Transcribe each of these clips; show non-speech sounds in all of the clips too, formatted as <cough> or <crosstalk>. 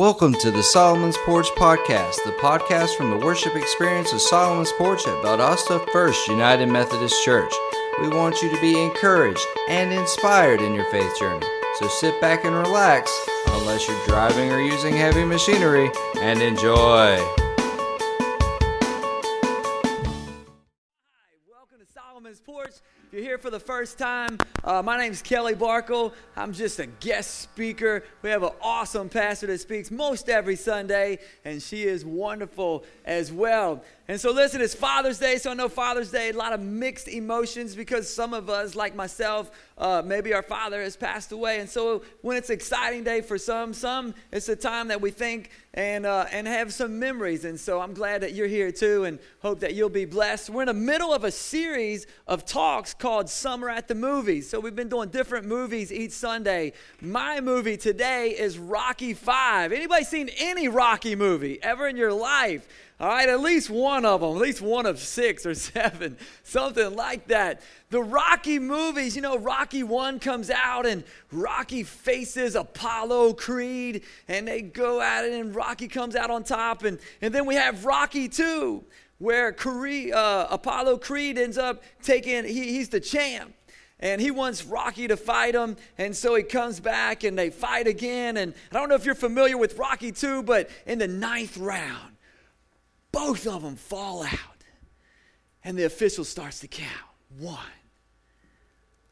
Welcome to the Solomon's Porch Podcast, the podcast from the worship experience of Solomon's Porch at Valdosta First United Methodist Church. We want you to be encouraged and inspired in your faith journey. So sit back and relax, unless you're driving or using heavy machinery, and enjoy. Hi, Welcome to Solomon's Porch. For the first time, uh, my is Kelly Barkle. I'm just a guest speaker. We have an awesome pastor that speaks most every Sunday, and she is wonderful as well. And so, listen, it's Father's Day, so I know Father's Day, a lot of mixed emotions because some of us, like myself, uh, maybe our father has passed away. And so, when it's an exciting day for some, some it's a time that we think and, uh, and have some memories. And so, I'm glad that you're here too and hope that you'll be blessed. We're in the middle of a series of talks called Summer at the Movies. So, we've been doing different movies each Sunday. My movie today is Rocky 5. Anybody seen any Rocky movie ever in your life? All right, at least one of them, at least one of six or <laughs> seven, something like that. The Rocky movies, you know, Rocky 1 comes out and Rocky faces Apollo Creed and they go at it and Rocky comes out on top. And, and then we have Rocky 2 where uh, Apollo Creed ends up taking, he, he's the champ and he wants Rocky to fight him. And so he comes back and they fight again. And I don't know if you're familiar with Rocky 2, but in the ninth round, both of them fall out. And the official starts to count one,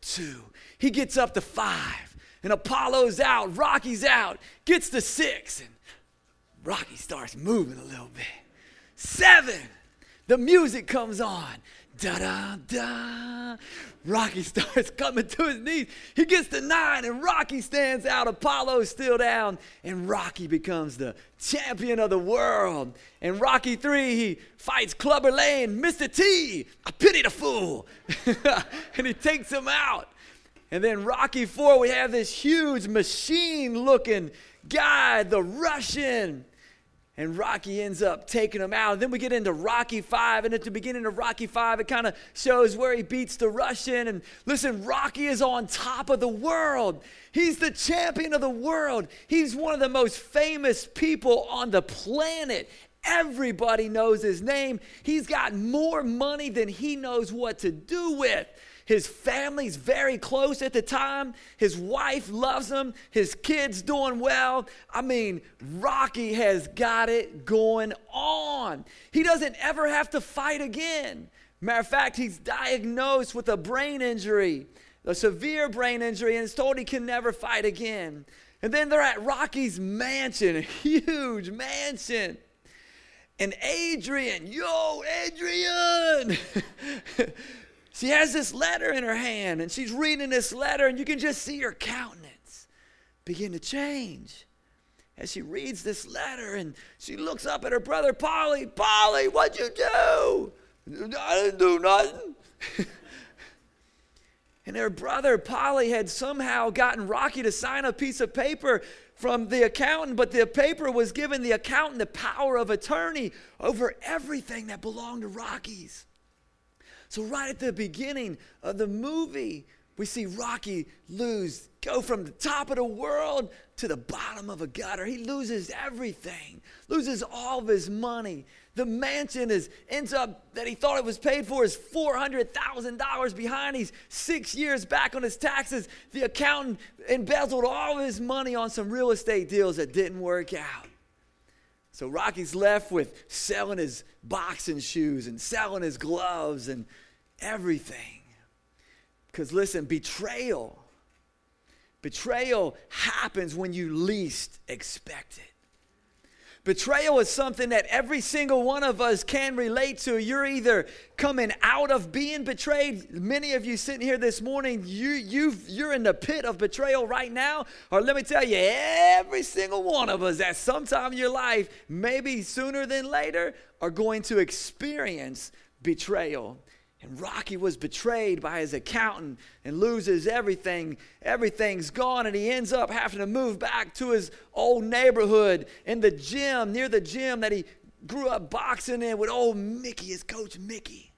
two. He gets up to five. And Apollo's out. Rocky's out. Gets to six. And Rocky starts moving a little bit. Seven. The music comes on. Da da da. Rocky starts <laughs> coming to his knees. He gets to nine, and Rocky stands out. Apollo's still down, and Rocky becomes the champion of the world. And Rocky three, he fights Clubber Lang, Mr. T. I pity the fool, <laughs> and he takes him out. And then Rocky four, we have this huge machine-looking guy, the Russian and Rocky ends up taking him out. And then we get into Rocky 5, and at the beginning of Rocky 5, it kind of shows where he beats the Russian. And listen, Rocky is on top of the world. He's the champion of the world. He's one of the most famous people on the planet. Everybody knows his name. He's got more money than he knows what to do with. His family's very close at the time. His wife loves him. His kids doing well. I mean, Rocky has got it going on. He doesn't ever have to fight again. Matter of fact, he's diagnosed with a brain injury, a severe brain injury, and is told he can never fight again. And then they're at Rocky's mansion, a huge mansion. And Adrian, yo, Adrian! <laughs> She has this letter in her hand and she's reading this letter, and you can just see her countenance begin to change as she reads this letter and she looks up at her brother, Paulie. Paulie, what'd you do? I didn't do nothing. <laughs> and her brother, Paulie, had somehow gotten Rocky to sign a piece of paper from the accountant, but the paper was giving the accountant the power of attorney over everything that belonged to Rocky's. So, right at the beginning of the movie, we see Rocky lose, go from the top of the world to the bottom of a gutter. He loses everything, loses all of his money. The mansion is ends up that he thought it was paid for is four hundred thousand dollars behind. He's six years back on his taxes. The accountant embezzled all of his money on some real estate deals that didn't work out. So Rocky's left with selling his boxing shoes and selling his gloves and everything. Because listen, betrayal, betrayal happens when you least expect it. Betrayal is something that every single one of us can relate to. You're either coming out of being betrayed. Many of you sitting here this morning, you, you you're in the pit of betrayal right now. Or let me tell you, every single one of us at some time in your life, maybe sooner than later, are going to experience betrayal. And Rocky was betrayed by his accountant and loses everything. Everything's gone, and he ends up having to move back to his old neighborhood in the gym, near the gym that he grew up boxing in with old Mickey, his coach Mickey.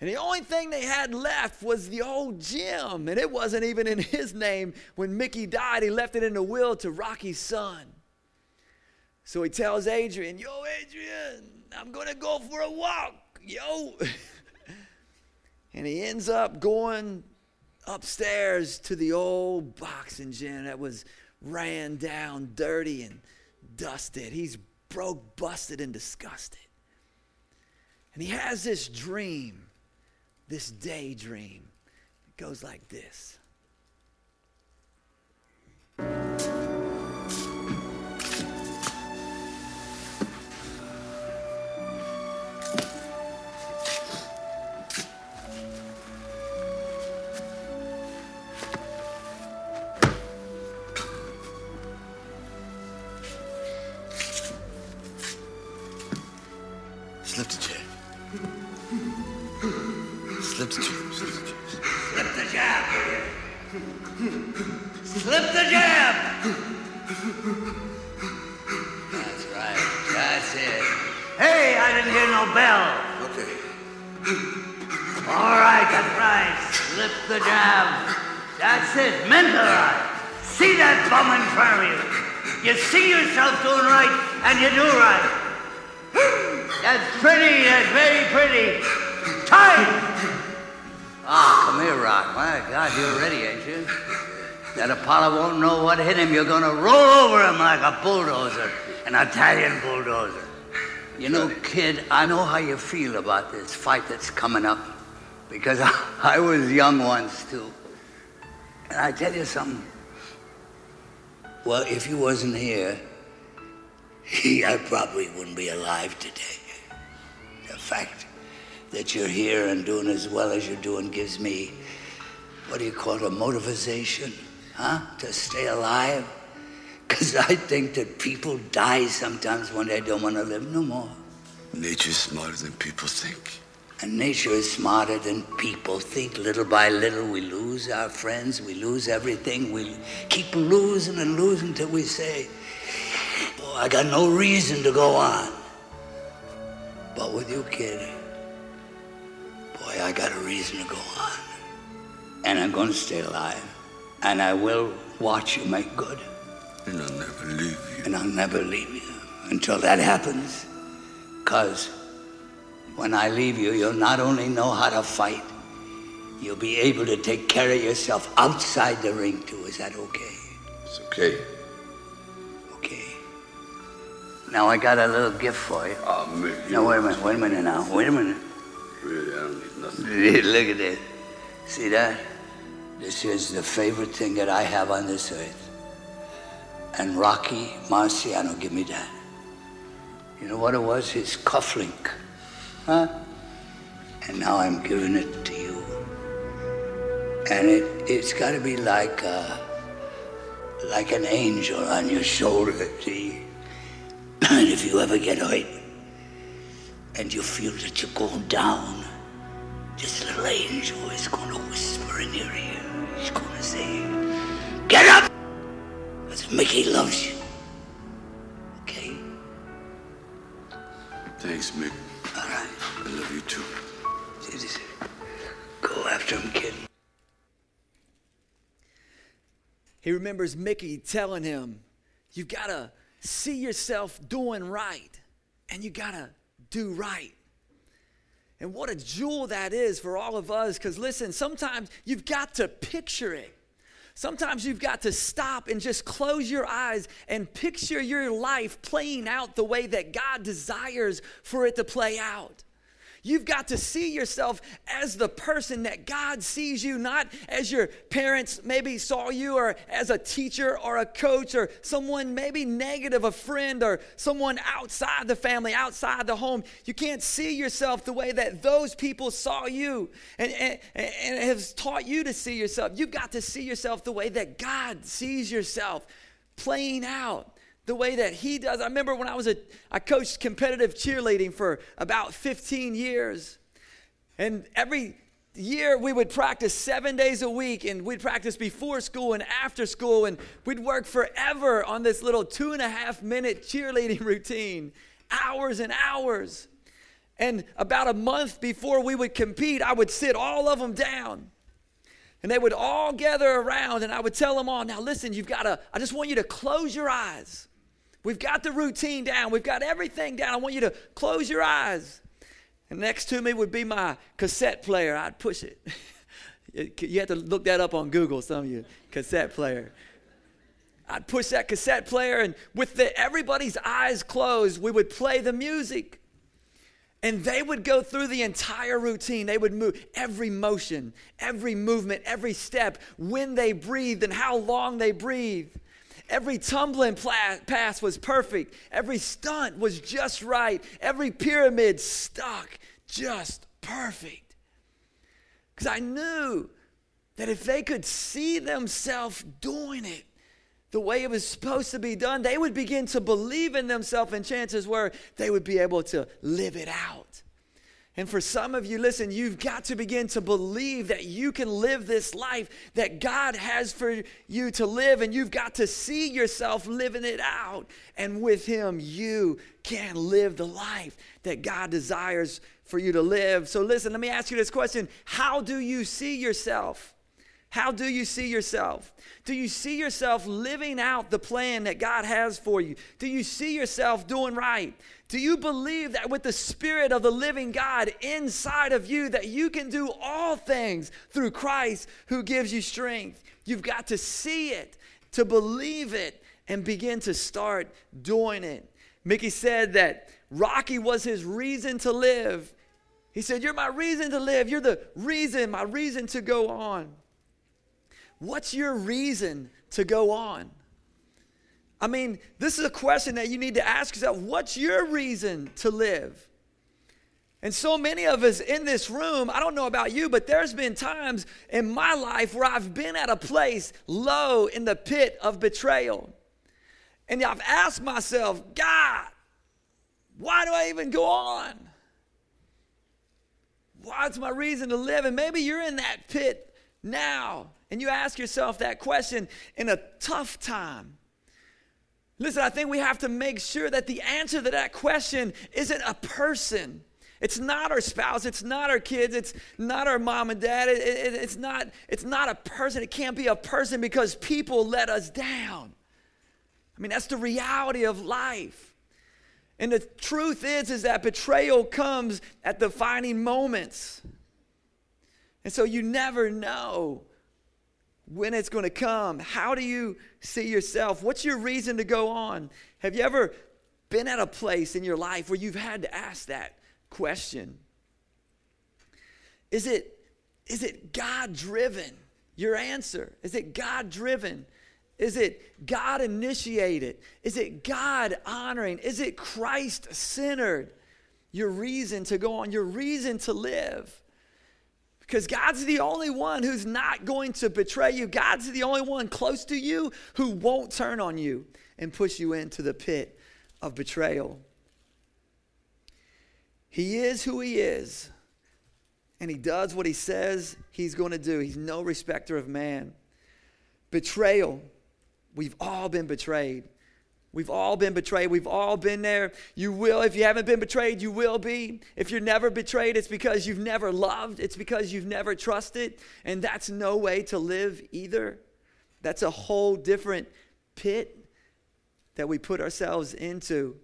And the only thing they had left was the old gym, and it wasn't even in <laughs> his name. When Mickey died, he left it in the will to Rocky's son. So he tells Adrian, Yo, Adrian, I'm going to go for a walk. Yo. <laughs> and he ends up going upstairs to the old boxing gym that was ran down, dirty and dusted. He's broke, busted, and disgusted. And he has this dream, this daydream. It goes like this. Slip the jab. Slip the jab. That's right. That's it. Hey, I didn't hear no bell. Okay. All right, that's right. Slip the jab. That's it. Mental See that bum in front of you. You see yourself doing right, and you do right. That's pretty. That's very pretty. Tight. Ah, come here, Rock. My God, you're ready, ain't you? That Apollo won't know what hit him. You're gonna roll over him like a bulldozer, an Italian bulldozer. You know, kid, I know how you feel about this fight that's coming up. Because I, <laughs> I was young once, too. And I tell you something. Well, if you wasn't here, <laughs> he I probably wouldn't be alive today. The fact that you're here and doing as well as you're doing gives me, what do you call it, a motivation, huh? To stay alive. Because I think that people die sometimes when they don't want to live no more. Nature's smarter than people think. And nature is smarter than people think. Little by little, we lose our friends, we lose everything. We keep losing and losing till we say, Boy, I got no reason to go on. But with you, kid, got a reason to go on. And I'm going to stay alive. And I will watch you make good. And I'll never leave you. And I'll never leave you until that happens. Because when I leave you, you'll not only know how to fight, you'll be able to take care of yourself outside the ring, too. Is that okay? It's okay. Okay. Now I got a little gift for you. Oh, man. Now, wait a minute, wait a minute now. Wait a minute. Really, I don't need nothing. Look at this. See that? This is the favorite thing that I have on this earth. And Rocky Marciano give me that. You know what it was? His cufflink. Huh? And now I'm giving it to you. And it, it's got to be like, uh, like an angel on your shoulder, see? and <clears throat> if you ever get hurt and you feel that you're going down, this little angel is going to whisper in your ear. He's going to say, Get up! Because Mickey loves you. Okay? Thanks, Mick. All right. I love you too. See? Go after him, kid. He remembers Mickey telling him, You've got to see yourself doing right, and you got to do right. And what a jewel that is for all of us, because listen, sometimes you've got to picture it. Sometimes you've got to stop and just close your eyes and picture your life playing out the way that God desires for it to play out. You've got to see yourself as the person that God sees you, not as your parents maybe saw you, or as a teacher or a coach, or someone maybe negative, a friend, or someone outside the family, outside the home. You can't see yourself the way that those people saw you and, and, and has taught you to see yourself. You've got to see yourself the way that God sees yourself playing out the way that he does. I remember when I was a, I coached competitive cheerleading for about 15 years. And every year we would practice seven days a week and we'd practice before school and after school and we'd work forever on this little two and a half minute cheerleading <laughs> routine, hours and hours. And about a month before we would compete, I would sit all of them down. And they would all gather around and I would tell them all, now listen, you've got to, I just want you to close your eyes. We've got the routine down. We've got everything down. I want you to close your eyes. And next to me would be my cassette player. I'd push it. <laughs> you have to look that up on Google, some of you, cassette player. I'd push that cassette player, and with the, everybody's eyes closed, we would play the music. And they would go through the entire routine. They would move every motion, every movement, every step, when they breathed and how long they breathed. Every tumbling pass was perfect. Every stunt was just right. Every pyramid stuck just perfect. Because I knew that if they could see themselves doing it the way it was supposed to be done, they would begin to believe in themselves, and chances were they would be able to live it out. And for some of you, listen, you've got to begin to believe that you can live this life that God has for you to live, and you've got to see yourself living it out. And with Him, you can live the life that God desires for you to live. So, listen, let me ask you this question How do you see yourself? How do you see yourself? Do you see yourself living out the plan that God has for you? Do you see yourself doing right? Do you believe that with the spirit of the living God inside of you that you can do all things through Christ who gives you strength? You've got to see it, to believe it and begin to start doing it. Mickey said that Rocky was his reason to live. He said, You're my reason to live. You're the reason, my reason to go on. What's your reason to go on? I mean, this is a question that you need to ask yourself. What's your reason to live? And so many of us in this room, I don't know about you, but there's been times in my life where I've been at a place low in the pit of betrayal. And I've asked myself, God, why do I even go on? What's my reason to live? And maybe you're in that pit now and you ask yourself that question in a tough time, listen, I think we have to make sure that the answer to that question isn't a person. It's not our spouse. It's not our kids. It's not our mom and dad. It, it, it's, not, it's not a person. It can't be a person because people let us down. I mean, that's the reality of life. And the truth is, is that betrayal comes at defining moments. And so you never know when it's going to come. How do you see yourself? What's your reason to go on? Have you ever been at a place in your life where you've had to ask that question? Is it, is it God driven? Your answer. Is it God driven? Is it God initiated? Is it God honoring? Is it Christ centered? Your reason to go on, your reason to live. Because God's the only one who's not going to betray you. God's the only one close to you who won't turn on you and push you into the pit of betrayal. He is who He is, and He does what He says He's going to do. He's no respecter of man. Betrayal, we've all been betrayed. We've all been betrayed. We've all been there. You will, if you haven't been betrayed, you will be. If you're never betrayed, it's because you've never loved, it's because you've never trusted. And that's no way to live either. That's a whole different pit that we put ourselves into.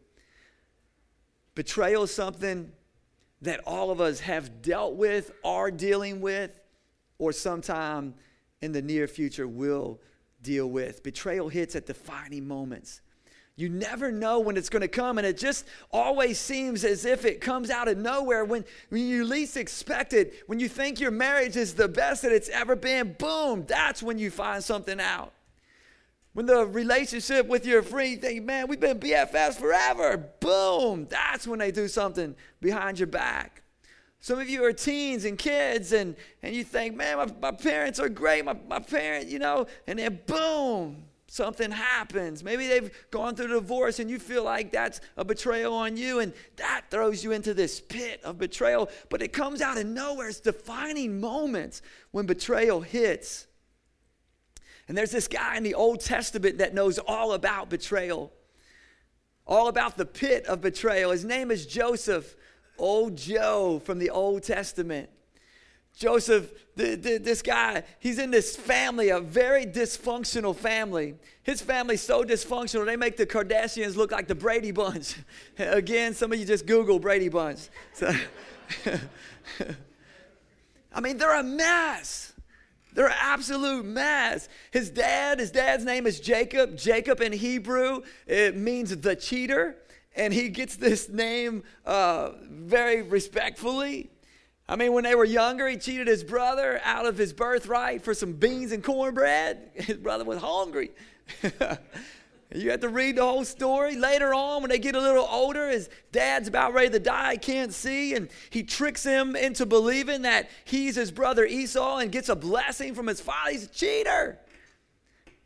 Betrayal is something that all of us have dealt with, are dealing with, or sometime in the near future will deal with. Betrayal hits at defining moments. You never know when it's going to come, and it just always seems as if it comes out of nowhere when, when you least expect it. When you think your marriage is the best that it's ever been, boom, that's when you find something out. When the relationship with your friend, you think, man, we've been BFFs forever, boom, that's when they do something behind your back. Some of you are teens and kids, and, and you think, man, my, my parents are great, my, my parent, you know, and then boom, something happens. Maybe they've gone through a divorce and you feel like that's a betrayal on you, and that throws you into this pit of betrayal. But it comes out of nowhere. It's defining moments when betrayal hits. And there's this guy in the Old Testament that knows all about betrayal, all about the pit of betrayal. His name is Joseph, old Joe from the Old Testament. Joseph, this guy, he's in this family, a very dysfunctional family. His family's so dysfunctional, they make the Kardashians look like the Brady Bunch. <laughs> Again, some of you just Google Brady Bunch. So, <laughs> I mean, they're a mess. They're an absolute mess. His dad, his dad's name is Jacob. Jacob in Hebrew, it means the cheater. And he gets this name uh, very respectfully. I mean, when they were younger, he cheated his brother out of his birthright for some beans and cornbread. <laughs> His brother was hungry. <laughs> you have to read the whole story. Later on, when they get a little older, his dad's about ready to die, can't see, and he tricks him into believing that he's his brother Esau and gets a blessing from his father. He's a cheater.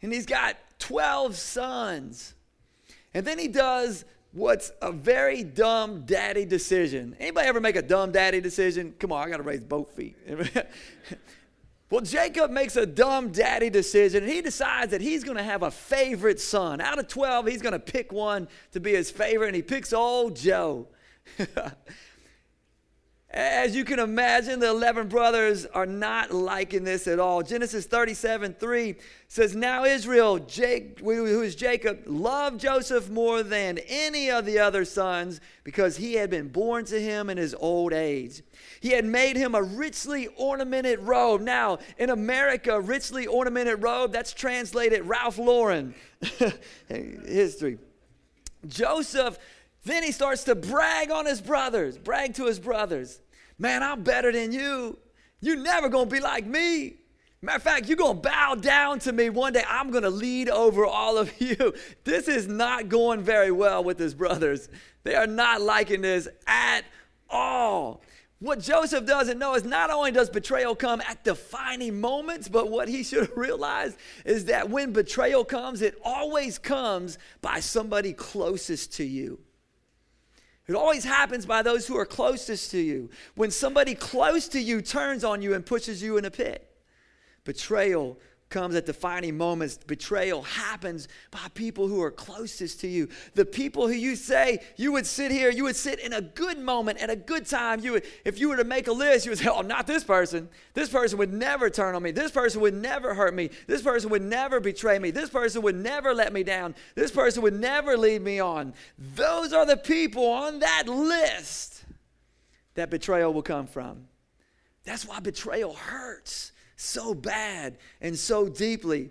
And he's got 12 sons. And then he does what's a very dumb daddy decision. Anybody ever make a dumb daddy decision? Come on, I got to raise both feet. <laughs> well, Jacob makes a dumb daddy decision, and he decides that he's going to have a favorite son. Out of 12, he's going to pick one to be his favorite, and he picks old Joe. <laughs> As you can imagine, the 11 brothers are not liking this at all. Genesis 37 3 says, Now Israel, Jake, who is Jacob, loved Joseph more than any of the other sons because he had been born to him in his old age. He had made him a richly ornamented robe. Now, in America, richly ornamented robe, that's translated Ralph Lauren <laughs> history. Joseph then he starts to brag on his brothers, brag to his brothers. Man, I'm better than you. You're never to be like me. Matter of fact, you're to bow down to me one day. I'm to lead over all of <laughs> you. This is not going very well with his brothers. They are not liking this at all. What Joseph doesn't know is not only does betrayal come at defining moments, but what he <laughs> should have realized is that when betrayal comes, it always comes by somebody closest to you. It always happens by those who are closest to you. When somebody close to you turns on you and pushes you in a pit. Betrayal comes at defining moments. Betrayal happens by people who are closest to you. The people who you say you would sit here, you would sit in a good moment at a good time. You would, if you were to make a list, you would say, "Oh, not this person. This person would never turn on me. This person would never hurt me. This person would never betray me. This person would never let me down. This person would never lead me on." Those are the people on that list that betrayal will come from. That's why betrayal hurts so bad and so deeply.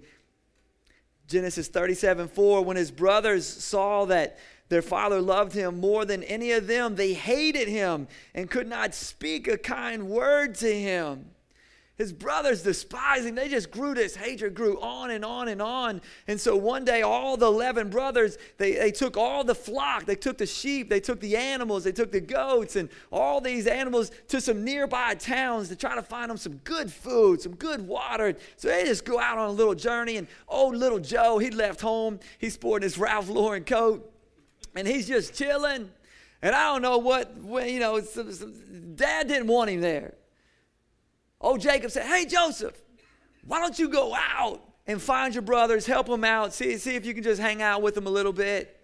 Genesis 37 4, when his brothers saw that their father loved him more than any of them, they hated him and could not speak a kind word to him. His brothers despising, they just grew this hatred, grew on and on and on. And so one day, all the 11 brothers, they, they took all the flock, they took the sheep, they took the animals, they took the goats, and all these animals to some nearby towns to try to find them some good food, some good water. So they just go out on a little journey. And old little Joe, he left home, he's sporting his Ralph Lauren coat, and he's just chilling. And I don't know what, you know, dad didn't want him there. Oh, Jacob said, Hey, Joseph, why don't you go out and find your brothers, help them out, see, see if you can just hang out with them a little bit?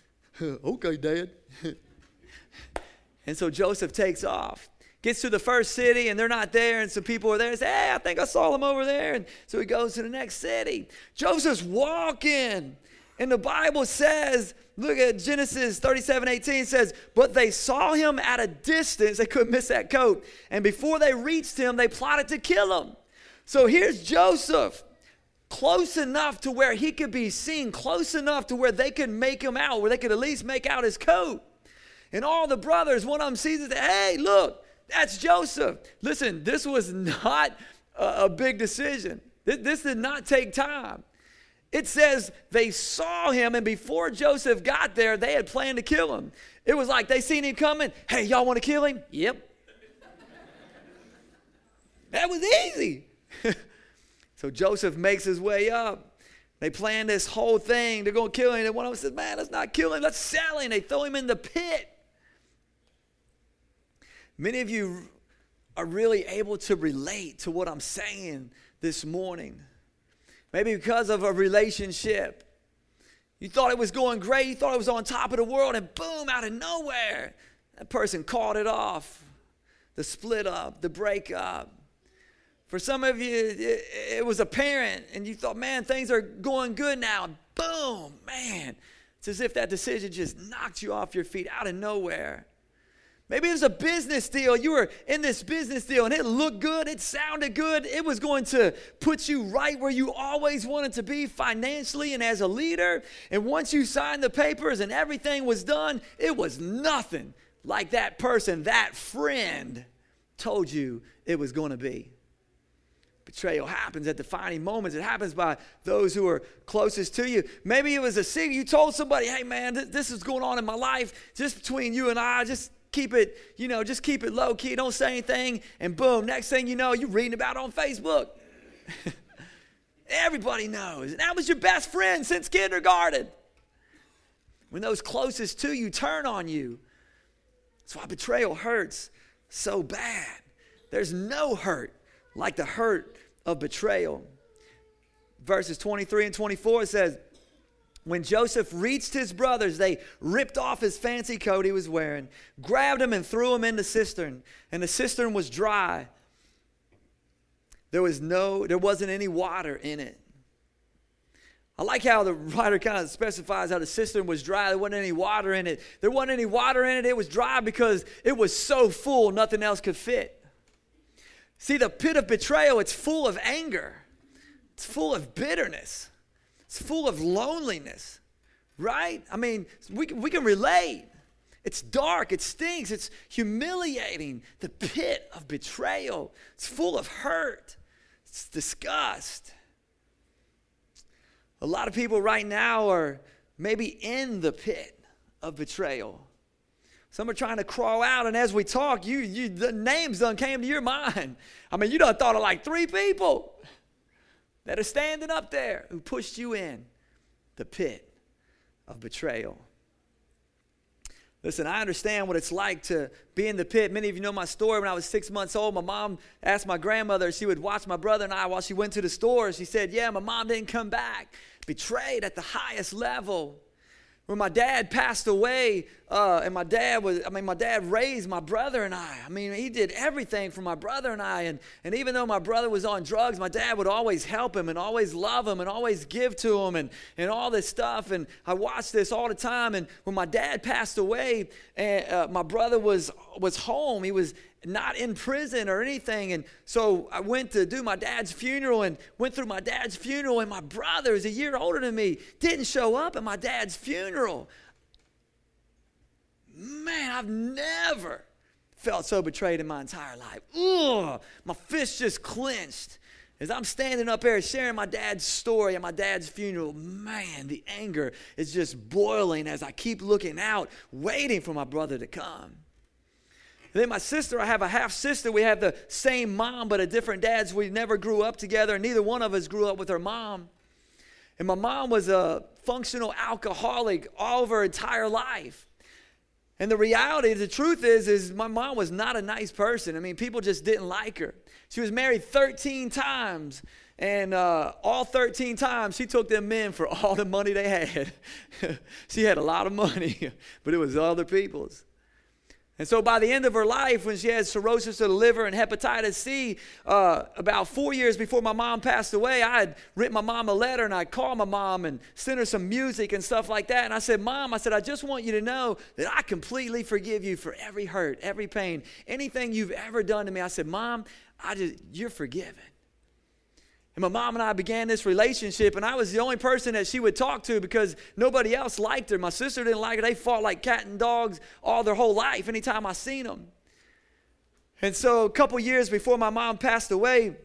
<laughs> okay, Dad. <laughs> and so Joseph takes off, gets to the first city, and they're not there, and some people are there and say, Hey, I think I saw them over there. And so he goes to the next city. Joseph's walking. And the Bible says, look at Genesis 37 18 says, But they saw him at a distance. They couldn't miss that coat. And before they reached him, they plotted to kill him. So here's Joseph, close enough to where he could be seen, close enough to where they could make him out, where they could at least make out his coat. And all the brothers, one of them sees it, hey, look, that's Joseph. Listen, this was <laughs> not a, big decision. This did not take time. It says they saw him, and before Joseph got there, they had planned to kill him. It was like they seen him coming. Hey, y'all want to kill him? Yep. <laughs> that was easy. <laughs> so Joseph makes his way up. They plan this whole thing. They're going to kill him. And one of them says, Man, let's not kill him. Let's sell him. They throw him in the pit. Many of you are really able to relate to what I'm saying this morning. Maybe because of a relationship. You thought it was going great, you thought it was on top of the world, and boom, out of nowhere, that person called it off. The split up, the break up. For some of you, it, it was a parent, and you thought, man, things are going good now. Boom, man. It's as if that decision just knocked you off your feet out of nowhere. Maybe it was a business deal. You were in this business deal and it looked good, it sounded good, it was going to put you right where you always wanted to be financially and as a leader. And once you signed the papers and everything was done, it was nothing like that person, that friend told you it was going to be. Betrayal happens at defining moments. It happens by those who are closest to you. Maybe it was a secret. You told somebody, hey, man, th- this is going on in my life just between you and I. Just keep it, you know, just keep it low key. Don't say anything. And boom, next thing you know, you're reading about on Facebook. <laughs> Everybody knows. And that was your best friend since kindergarten. When those closest to you turn on you. That's why betrayal hurts so bad. There's no hurt like the hurt of betrayal. Verses 23 and 24 says, when Joseph reached his brothers, they ripped off his fancy coat he was wearing, grabbed him, and threw him in the cistern. And the cistern was dry. There was no, there wasn't any water in it. I like how the writer kind of specifies how the cistern was dry. There wasn't any water in it. There wasn't any water in it. It was dry because it was so full, nothing else could fit. See, the pit of betrayal, it's full of anger, it's full of bitterness. It's full of loneliness, right? I mean, we, we can relate. It's dark, it stinks, it's humiliating. The pit of betrayal, it's full of hurt, it's disgust. A lot of people right now are maybe in the pit of betrayal. Some are trying to crawl out, and as we talk, you, you the names done came to your <laughs> mind. I mean, you done thought of like three people that are standing up there who pushed you in the pit of betrayal. Listen, I understand what it's like to be in the pit. Many of you know my story. When I was six months old, my mom asked my grandmother she would watch my brother and I while she went to the store. She said, Yeah, my mom didn't come back. Betrayed at the highest level when my dad passed away, uh, and my dad was, I mean, my dad raised my brother and I. I mean, he did everything for my brother and I. And, and even though my brother was on drugs, my dad would always help him and always love him and always give to him and, and all this stuff. And I watched this all the time. And when my dad passed away, uh, my brother was, was home, he was not in prison or anything. And so I went to do my dad's funeral and went through my dad's funeral. And my brother is a year older than me, didn't show up at my dad's funeral. Man, I've never felt so betrayed in my entire life. Ugh, my fist just clenched. As I'm standing up there sharing my dad's story at my dad's funeral, man, the anger is just boiling as I keep looking out, waiting for my brother to come. And then my sister, I have a half sister. We have the same mom, but a different dads. We never grew up together, and neither one of us grew up with her mom. And my mom was a functional alcoholic all of her entire life. And the reality, the truth is, is my mom was not a nice person. I mean, people just didn't like her. She was married 13 times, and uh, all 13 times she took them men for all the money they had. <laughs> she had a lot of money, <laughs> but it was other people's. And so by the end of her life, when she had cirrhosis of the liver and hepatitis C, uh, about four years before my mom passed away, I had written my mom a letter and I called my mom and sent her some music and stuff like that. And I said, Mom, I said, I just want you to know that I completely forgive you for every hurt, every pain, anything you've ever done to me. I said, Mom, I just, you're forgiven. And my mom and I began this relationship, and I was the only person that she would talk to because nobody else liked her. My sister didn't like her. They fought like cat and dogs all their whole life anytime I seen them. And so a couple years before my mom passed away,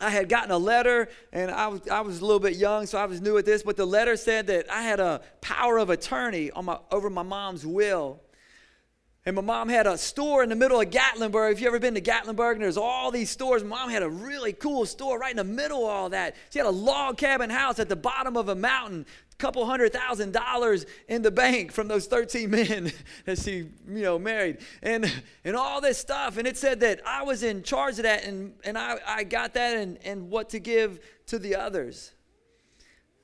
I had gotten a letter, and I was, I was a little bit young, so I was new at this, but the letter said that I had a power of attorney on my, over my mom's will. And my mom had a store in the middle of Gatlinburg. If you ever been to Gatlinburg, and there's all these stores, my mom had a really cool store right in the middle of all that. She had a log cabin house at the bottom of a mountain, a couple hundred thousand dollars in the bank from those 13 men <laughs> that she, you know, married. And and all this stuff. And it said that I was in charge of that and, and I, I got that and, and what to give to the others.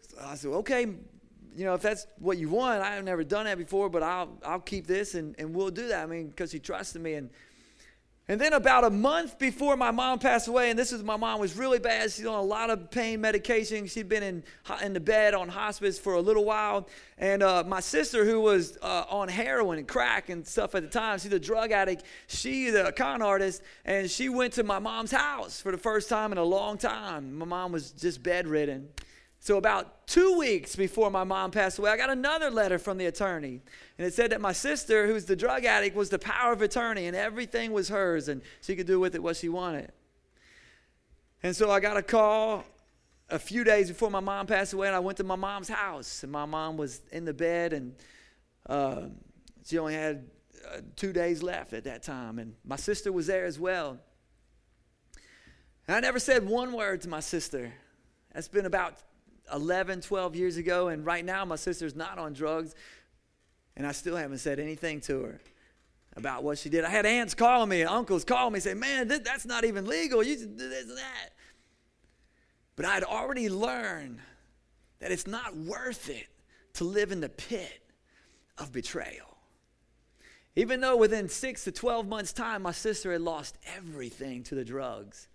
So I said, okay, you know, if that's what you want, I have never done that before, but I'll, I'll keep this and, and we'll do that. I mean, because he trusted me. And And then about a month before my mom passed away, and this is my mom was really bad. She's on a lot of pain medication. She'd been in in the bed on hospice for a little while. And uh, my sister, who was uh, on heroin and crack and stuff at the time, she's a drug addict. She's a con artist, and she went to my mom's house for the first time in a long time. My mom was just bedridden. So, about two weeks before my mom passed away, I got another letter from the attorney. And it said that my sister, who's the drug addict, was the power of attorney and everything was hers and she could do with it what she wanted. And so I got a call a few days before my mom passed away and I went to my mom's house. And my mom was in the bed and uh, she only had uh, two days left at that time. And my sister was there as well. And I never said one word to my sister. That's been about 11, 12 years ago, and right now my sister's not on drugs, and I still haven't said anything to her about what she did. I had aunts calling me uncles calling me saying, Man, th- that's not even legal. You just do this and that. But I'd already learned that it's not worth it to live in the pit of betrayal. Even though within six to 12 months' time, my sister had lost everything to the drugs,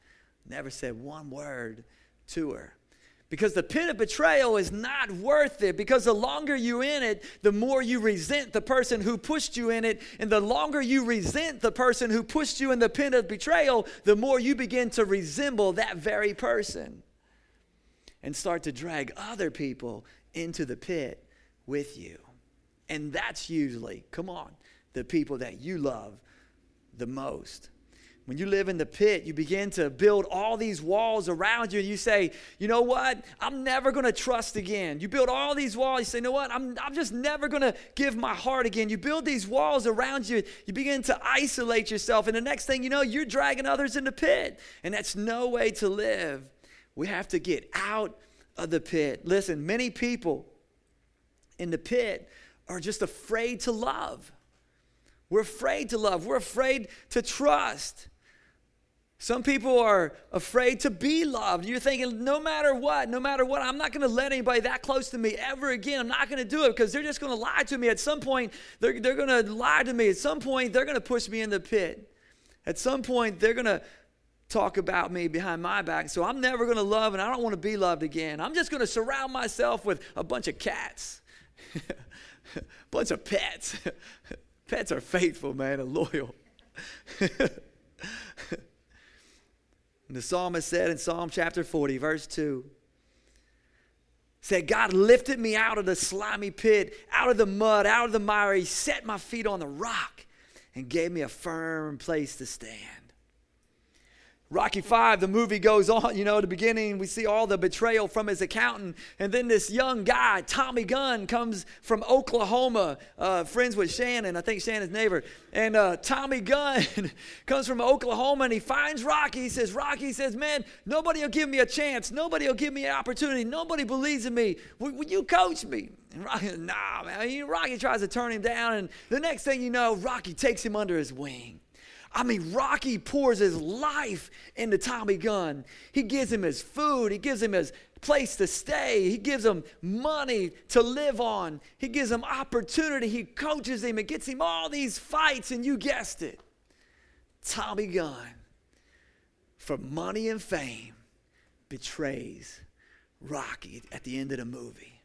never said one word to her. Because the pit of betrayal is not worth it. Because the longer you're in it, the more you resent the person who pushed you in it. And the longer you resent the person who pushed you in the pit of betrayal, the more you begin to resemble that very person and start to drag other people into the pit with you. And that's usually, come on, the people that you love the most. When you live in the pit, you begin to build all these walls around you, and you say, You know what? I'm never going to trust again. You build all these walls. You say, You know what? I'm, I'm just never going to give my heart again. You build these walls around you. You begin to isolate yourself. And the next thing you know, you're dragging others in the pit. And that's no way to live. We have to get out of the pit. Listen, many people in the pit are just afraid to love. We're afraid to love, we're afraid to trust. Some people are afraid to be loved. You're thinking, no matter what, no matter what, I'm not going to let anybody that close to me ever again. I'm not going to do it because they're just going to lie to me. At some point, they're, they're going to lie to me. At some point, they're going to push me in the pit. At some point, they're going to talk about me behind my back. So I'm never going to love and I don't want to be loved again. I'm just going to surround myself with a bunch of cats, a <laughs> bunch of pets. <laughs> pets are faithful, man, and loyal. <laughs> And the psalmist said in Psalm chapter 40, verse 2, said, God lifted me out of the slimy pit, out of the mud, out of the mire. He set my feet on the rock and gave me a firm place to stand. Rocky Five, the movie goes on, you know, the beginning, we see all the betrayal from his accountant. And then this young guy, Tommy Gunn, comes from Oklahoma, uh, friends with Shannon, I think Shannon's neighbor. And uh, Tommy Gunn <laughs> comes from Oklahoma and he finds Rocky. He says, Rocky says, Man, nobody will give me a chance. Nobody will give me an opportunity. Nobody believes in me. Will, will you coach me? And Rocky, nah, man. Rocky tries to turn him down. And the next thing you know, Rocky takes him under his wing. I mean, Rocky pours his life into Tommy Gunn. He gives him his food, he gives him his place to stay, he gives him money to live on, he gives him opportunity, he coaches him, and gets him all these fights, and you guessed it. Tommy Gunn, for money and fame, betrays Rocky at the end of the movie.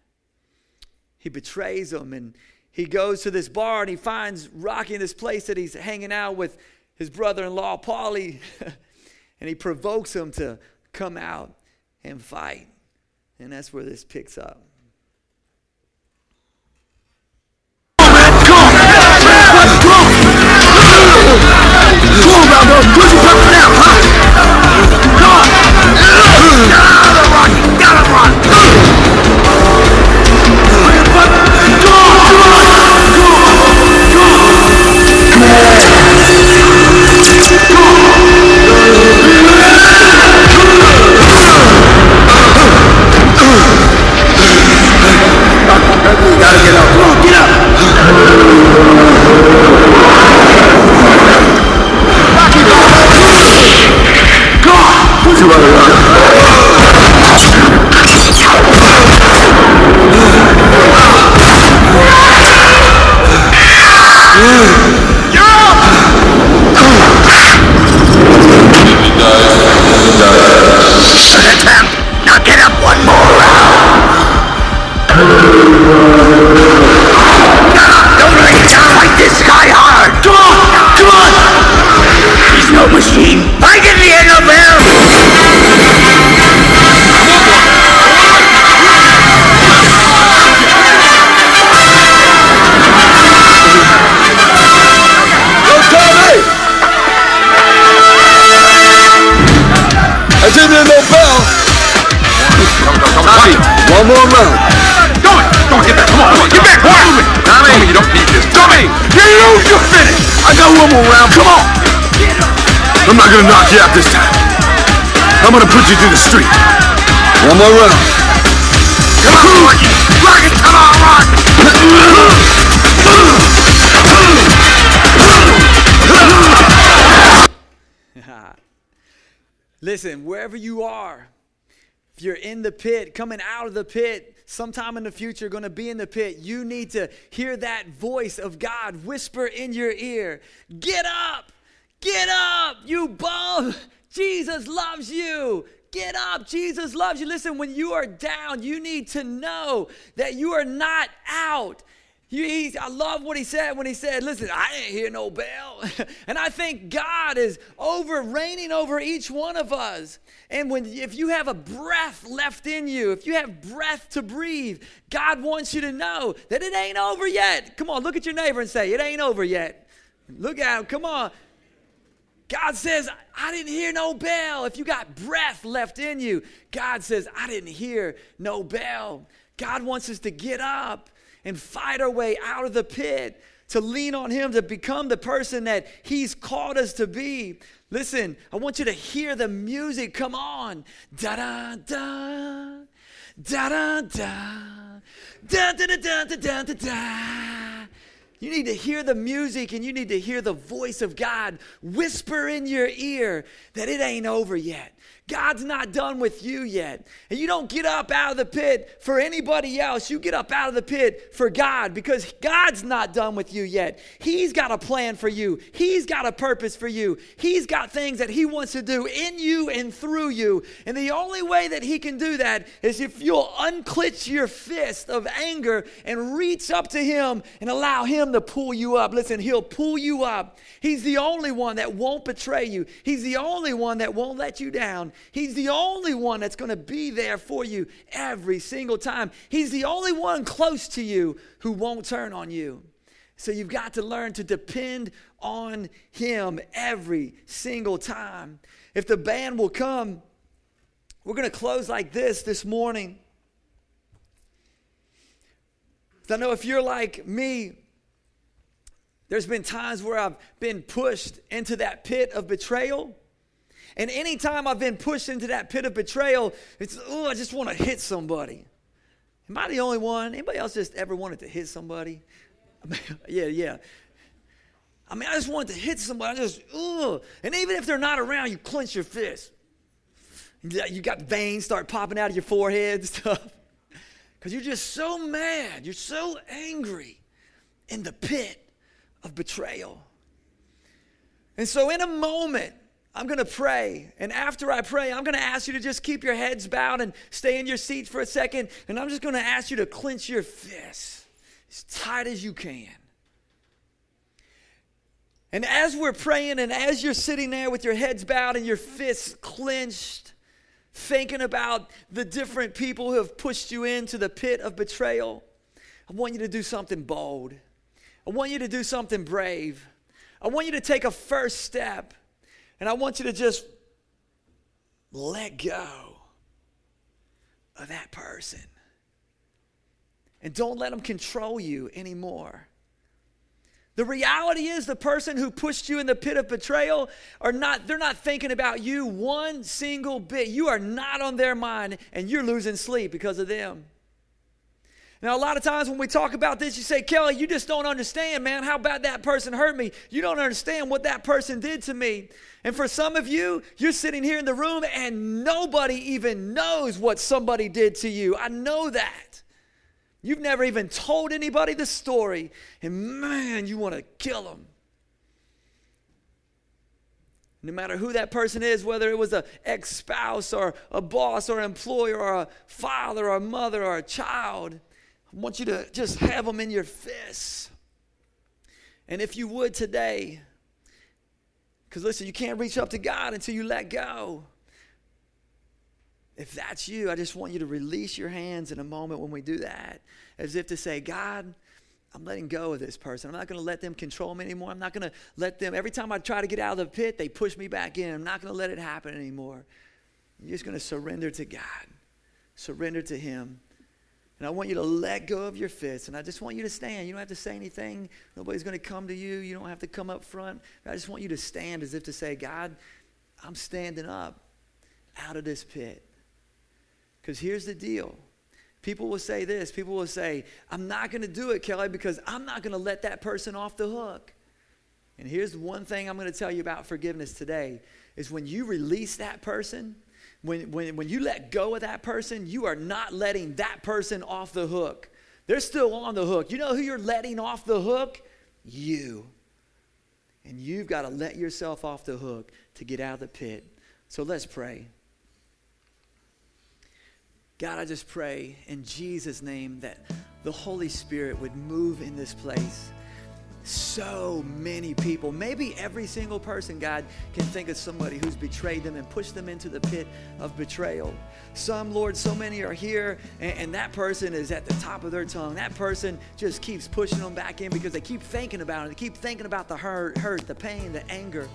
He betrays him and he goes to this bar and he finds Rocky in this place that he's hanging out with his brother in law, Paulie, <laughs> and he provokes him to come out and fight. And that's where this picks up. I'm gonna put you through the street. One more round. Come on, Rocky. Rock it. Come on, rock. Listen, wherever you are, if you're in the pit, coming out of the pit, sometime in the future, going to be in the pit, you need to hear that voice of God whisper in your ear Get up! Get up, you bum! Jesus loves you. Get up. Jesus loves you. Listen, when you are down, you need to know that you are not out. He, I love what he said when he said, Listen, I didn't hear no bell. <laughs> and I think God is over, reigning over each one of us. And when, if you have a breath left in you, if you have breath to breathe, God wants you to know that it ain't over yet. Come on, look at your neighbor and say, It ain't over yet. Look at him. Come on. God says, I didn't hear no bell. If you got breath left in you, God says, I didn't hear no bell. God wants us to get up and fight our way out of the pit, to lean on Him, to become the person that He's called us to be. Listen, I want you to hear the music. Come on. Da da da. Da da da. Da da da da da da da. You need to hear the music and you need to hear the voice of God whisper in your ear that it ain't over yet. God's not done with you yet. And you don't get up out of the pit for anybody else. You get up out of the pit for God because God's not done with you yet. He's got a plan for you, He's got a purpose for you. He's got things that He wants to do in you and through you. And the only way that He can do that is if you'll unclench your fist of anger and reach up to Him and allow Him to pull you up. Listen, He'll pull you up. He's the only one that won't betray you, He's the only one that won't let you down. He's the only one that's going to be there for you every single time. He's the only one close to you who won't turn on you. So you've got to learn to depend on Him every single time. If the band will come, we're going to close like this this morning. I know if you're like me, there's been times where I've been pushed into that pit of betrayal. And anytime I've been pushed into that pit of betrayal, it's, oh, I just want to hit somebody. Am I the only one? Anybody else just ever wanted to hit somebody? <laughs> Yeah, yeah. I mean, I just wanted to hit somebody. I just, ugh. And even if they're not around, you clench your fist. You got veins start popping out of your forehead and <laughs> stuff. Because you're just so mad. You're so angry in the pit of betrayal. And so, in a moment, I'm going to pray. And after I pray, I'm going to ask you to just keep your heads bowed and stay in your seats for a second. And I'm just going to ask you to clench your fists as tight as you can. And as we're praying, and as you're sitting there with your heads bowed and your fists clenched, thinking about the different people who have pushed you into the pit of betrayal, I want you to do something bold. I want you to do something brave. I want you to take a first step. And I want you to just let go of that person. And don't let them control you anymore. The reality is the person who pushed you in the pit of betrayal are not they're not thinking about you one single bit. You are not on their mind and you're losing sleep because of them. Now, a lot of times when we talk about this, you say, Kelly, you just don't understand, man, how bad that person hurt me. You don't understand what that person did to me. And for some of you, you're sitting here in the room and nobody even knows what somebody did to you. I know that. You've never even told anybody the story, and man, you want to kill them. No matter who that person is, whether it was an ex spouse or a boss or an employer or a father or a mother or a child, I want you to just have them in your fists. And if you would today, because listen, you can't reach up to God until you let go. If that's you, I just want you to release your hands in a moment when we do that, as if to say, God, I'm letting go of this person. I'm not going to let them control me anymore. I'm not going to let them, every time I try to get out of the pit, they push me back in. I'm not going to let it happen anymore. You're just going to surrender to God, surrender to Him. And I want you to let go of your fists. And I just want you to stand. You don't have to say anything. Nobody's going to come to you. You don't have to come up front. I just want you to stand as if to say, God, I'm standing up out of this pit. Because here's the deal. People will say this. People will say, I'm not going to do it, Kelly, because I'm not going to let that person off the hook. And here's one thing I'm going to tell you about forgiveness today is when you release that person, when, when, when you let go of that person, you are not letting that person off the hook. They're still on the hook. You know who you're letting off the hook? You. And you've got to let yourself off the hook to get out of the pit. So let's pray. God, I just pray in Jesus' name that the Holy Spirit would move in this place so many people, maybe every single person, God, can think of somebody who's betrayed them and pushed them into the pit of betrayal. Some, Lord, so many are here, and, and, that person is at the top of their tongue. That person just keeps pushing them back in because they keep thinking about it. They keep thinking about the hurt, hurt the pain, the anger.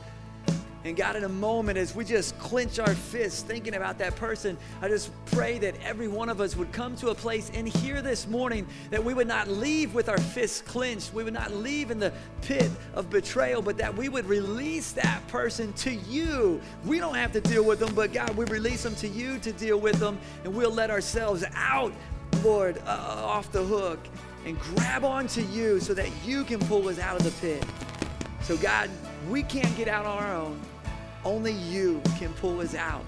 And God, in a moment, as we just clench our fists thinking about that person, I just pray that every one of us would come to a place in here this morning that we would not leave with our fists clenched. We would not leave in the pit of betrayal, but that we would release that person to you. We don't have to deal with them, but God, we release them to you to deal with them, and we'll let ourselves out, Lord, uh, off the hook and grab onto you so that you can pull us out of the pit. So, God, we can't get out on our own. Only you can pull us out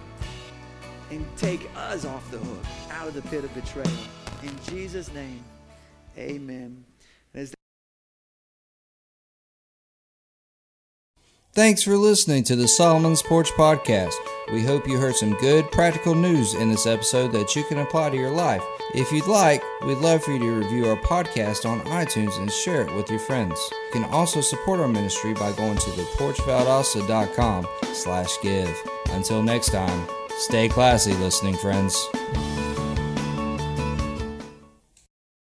and take us off the hook, out of the pit of betrayal. In Jesus' name, amen. Thanks for listening to the Solomon's Porch Podcast. We hope you heard some good practical news in this episode that you can apply to your life. If you'd like, we'd love for you to review our podcast on iTunes and share it with your friends. You can also support our ministry by going to theporchvaldosta.com slash give. Until next time, stay classy, listening friends.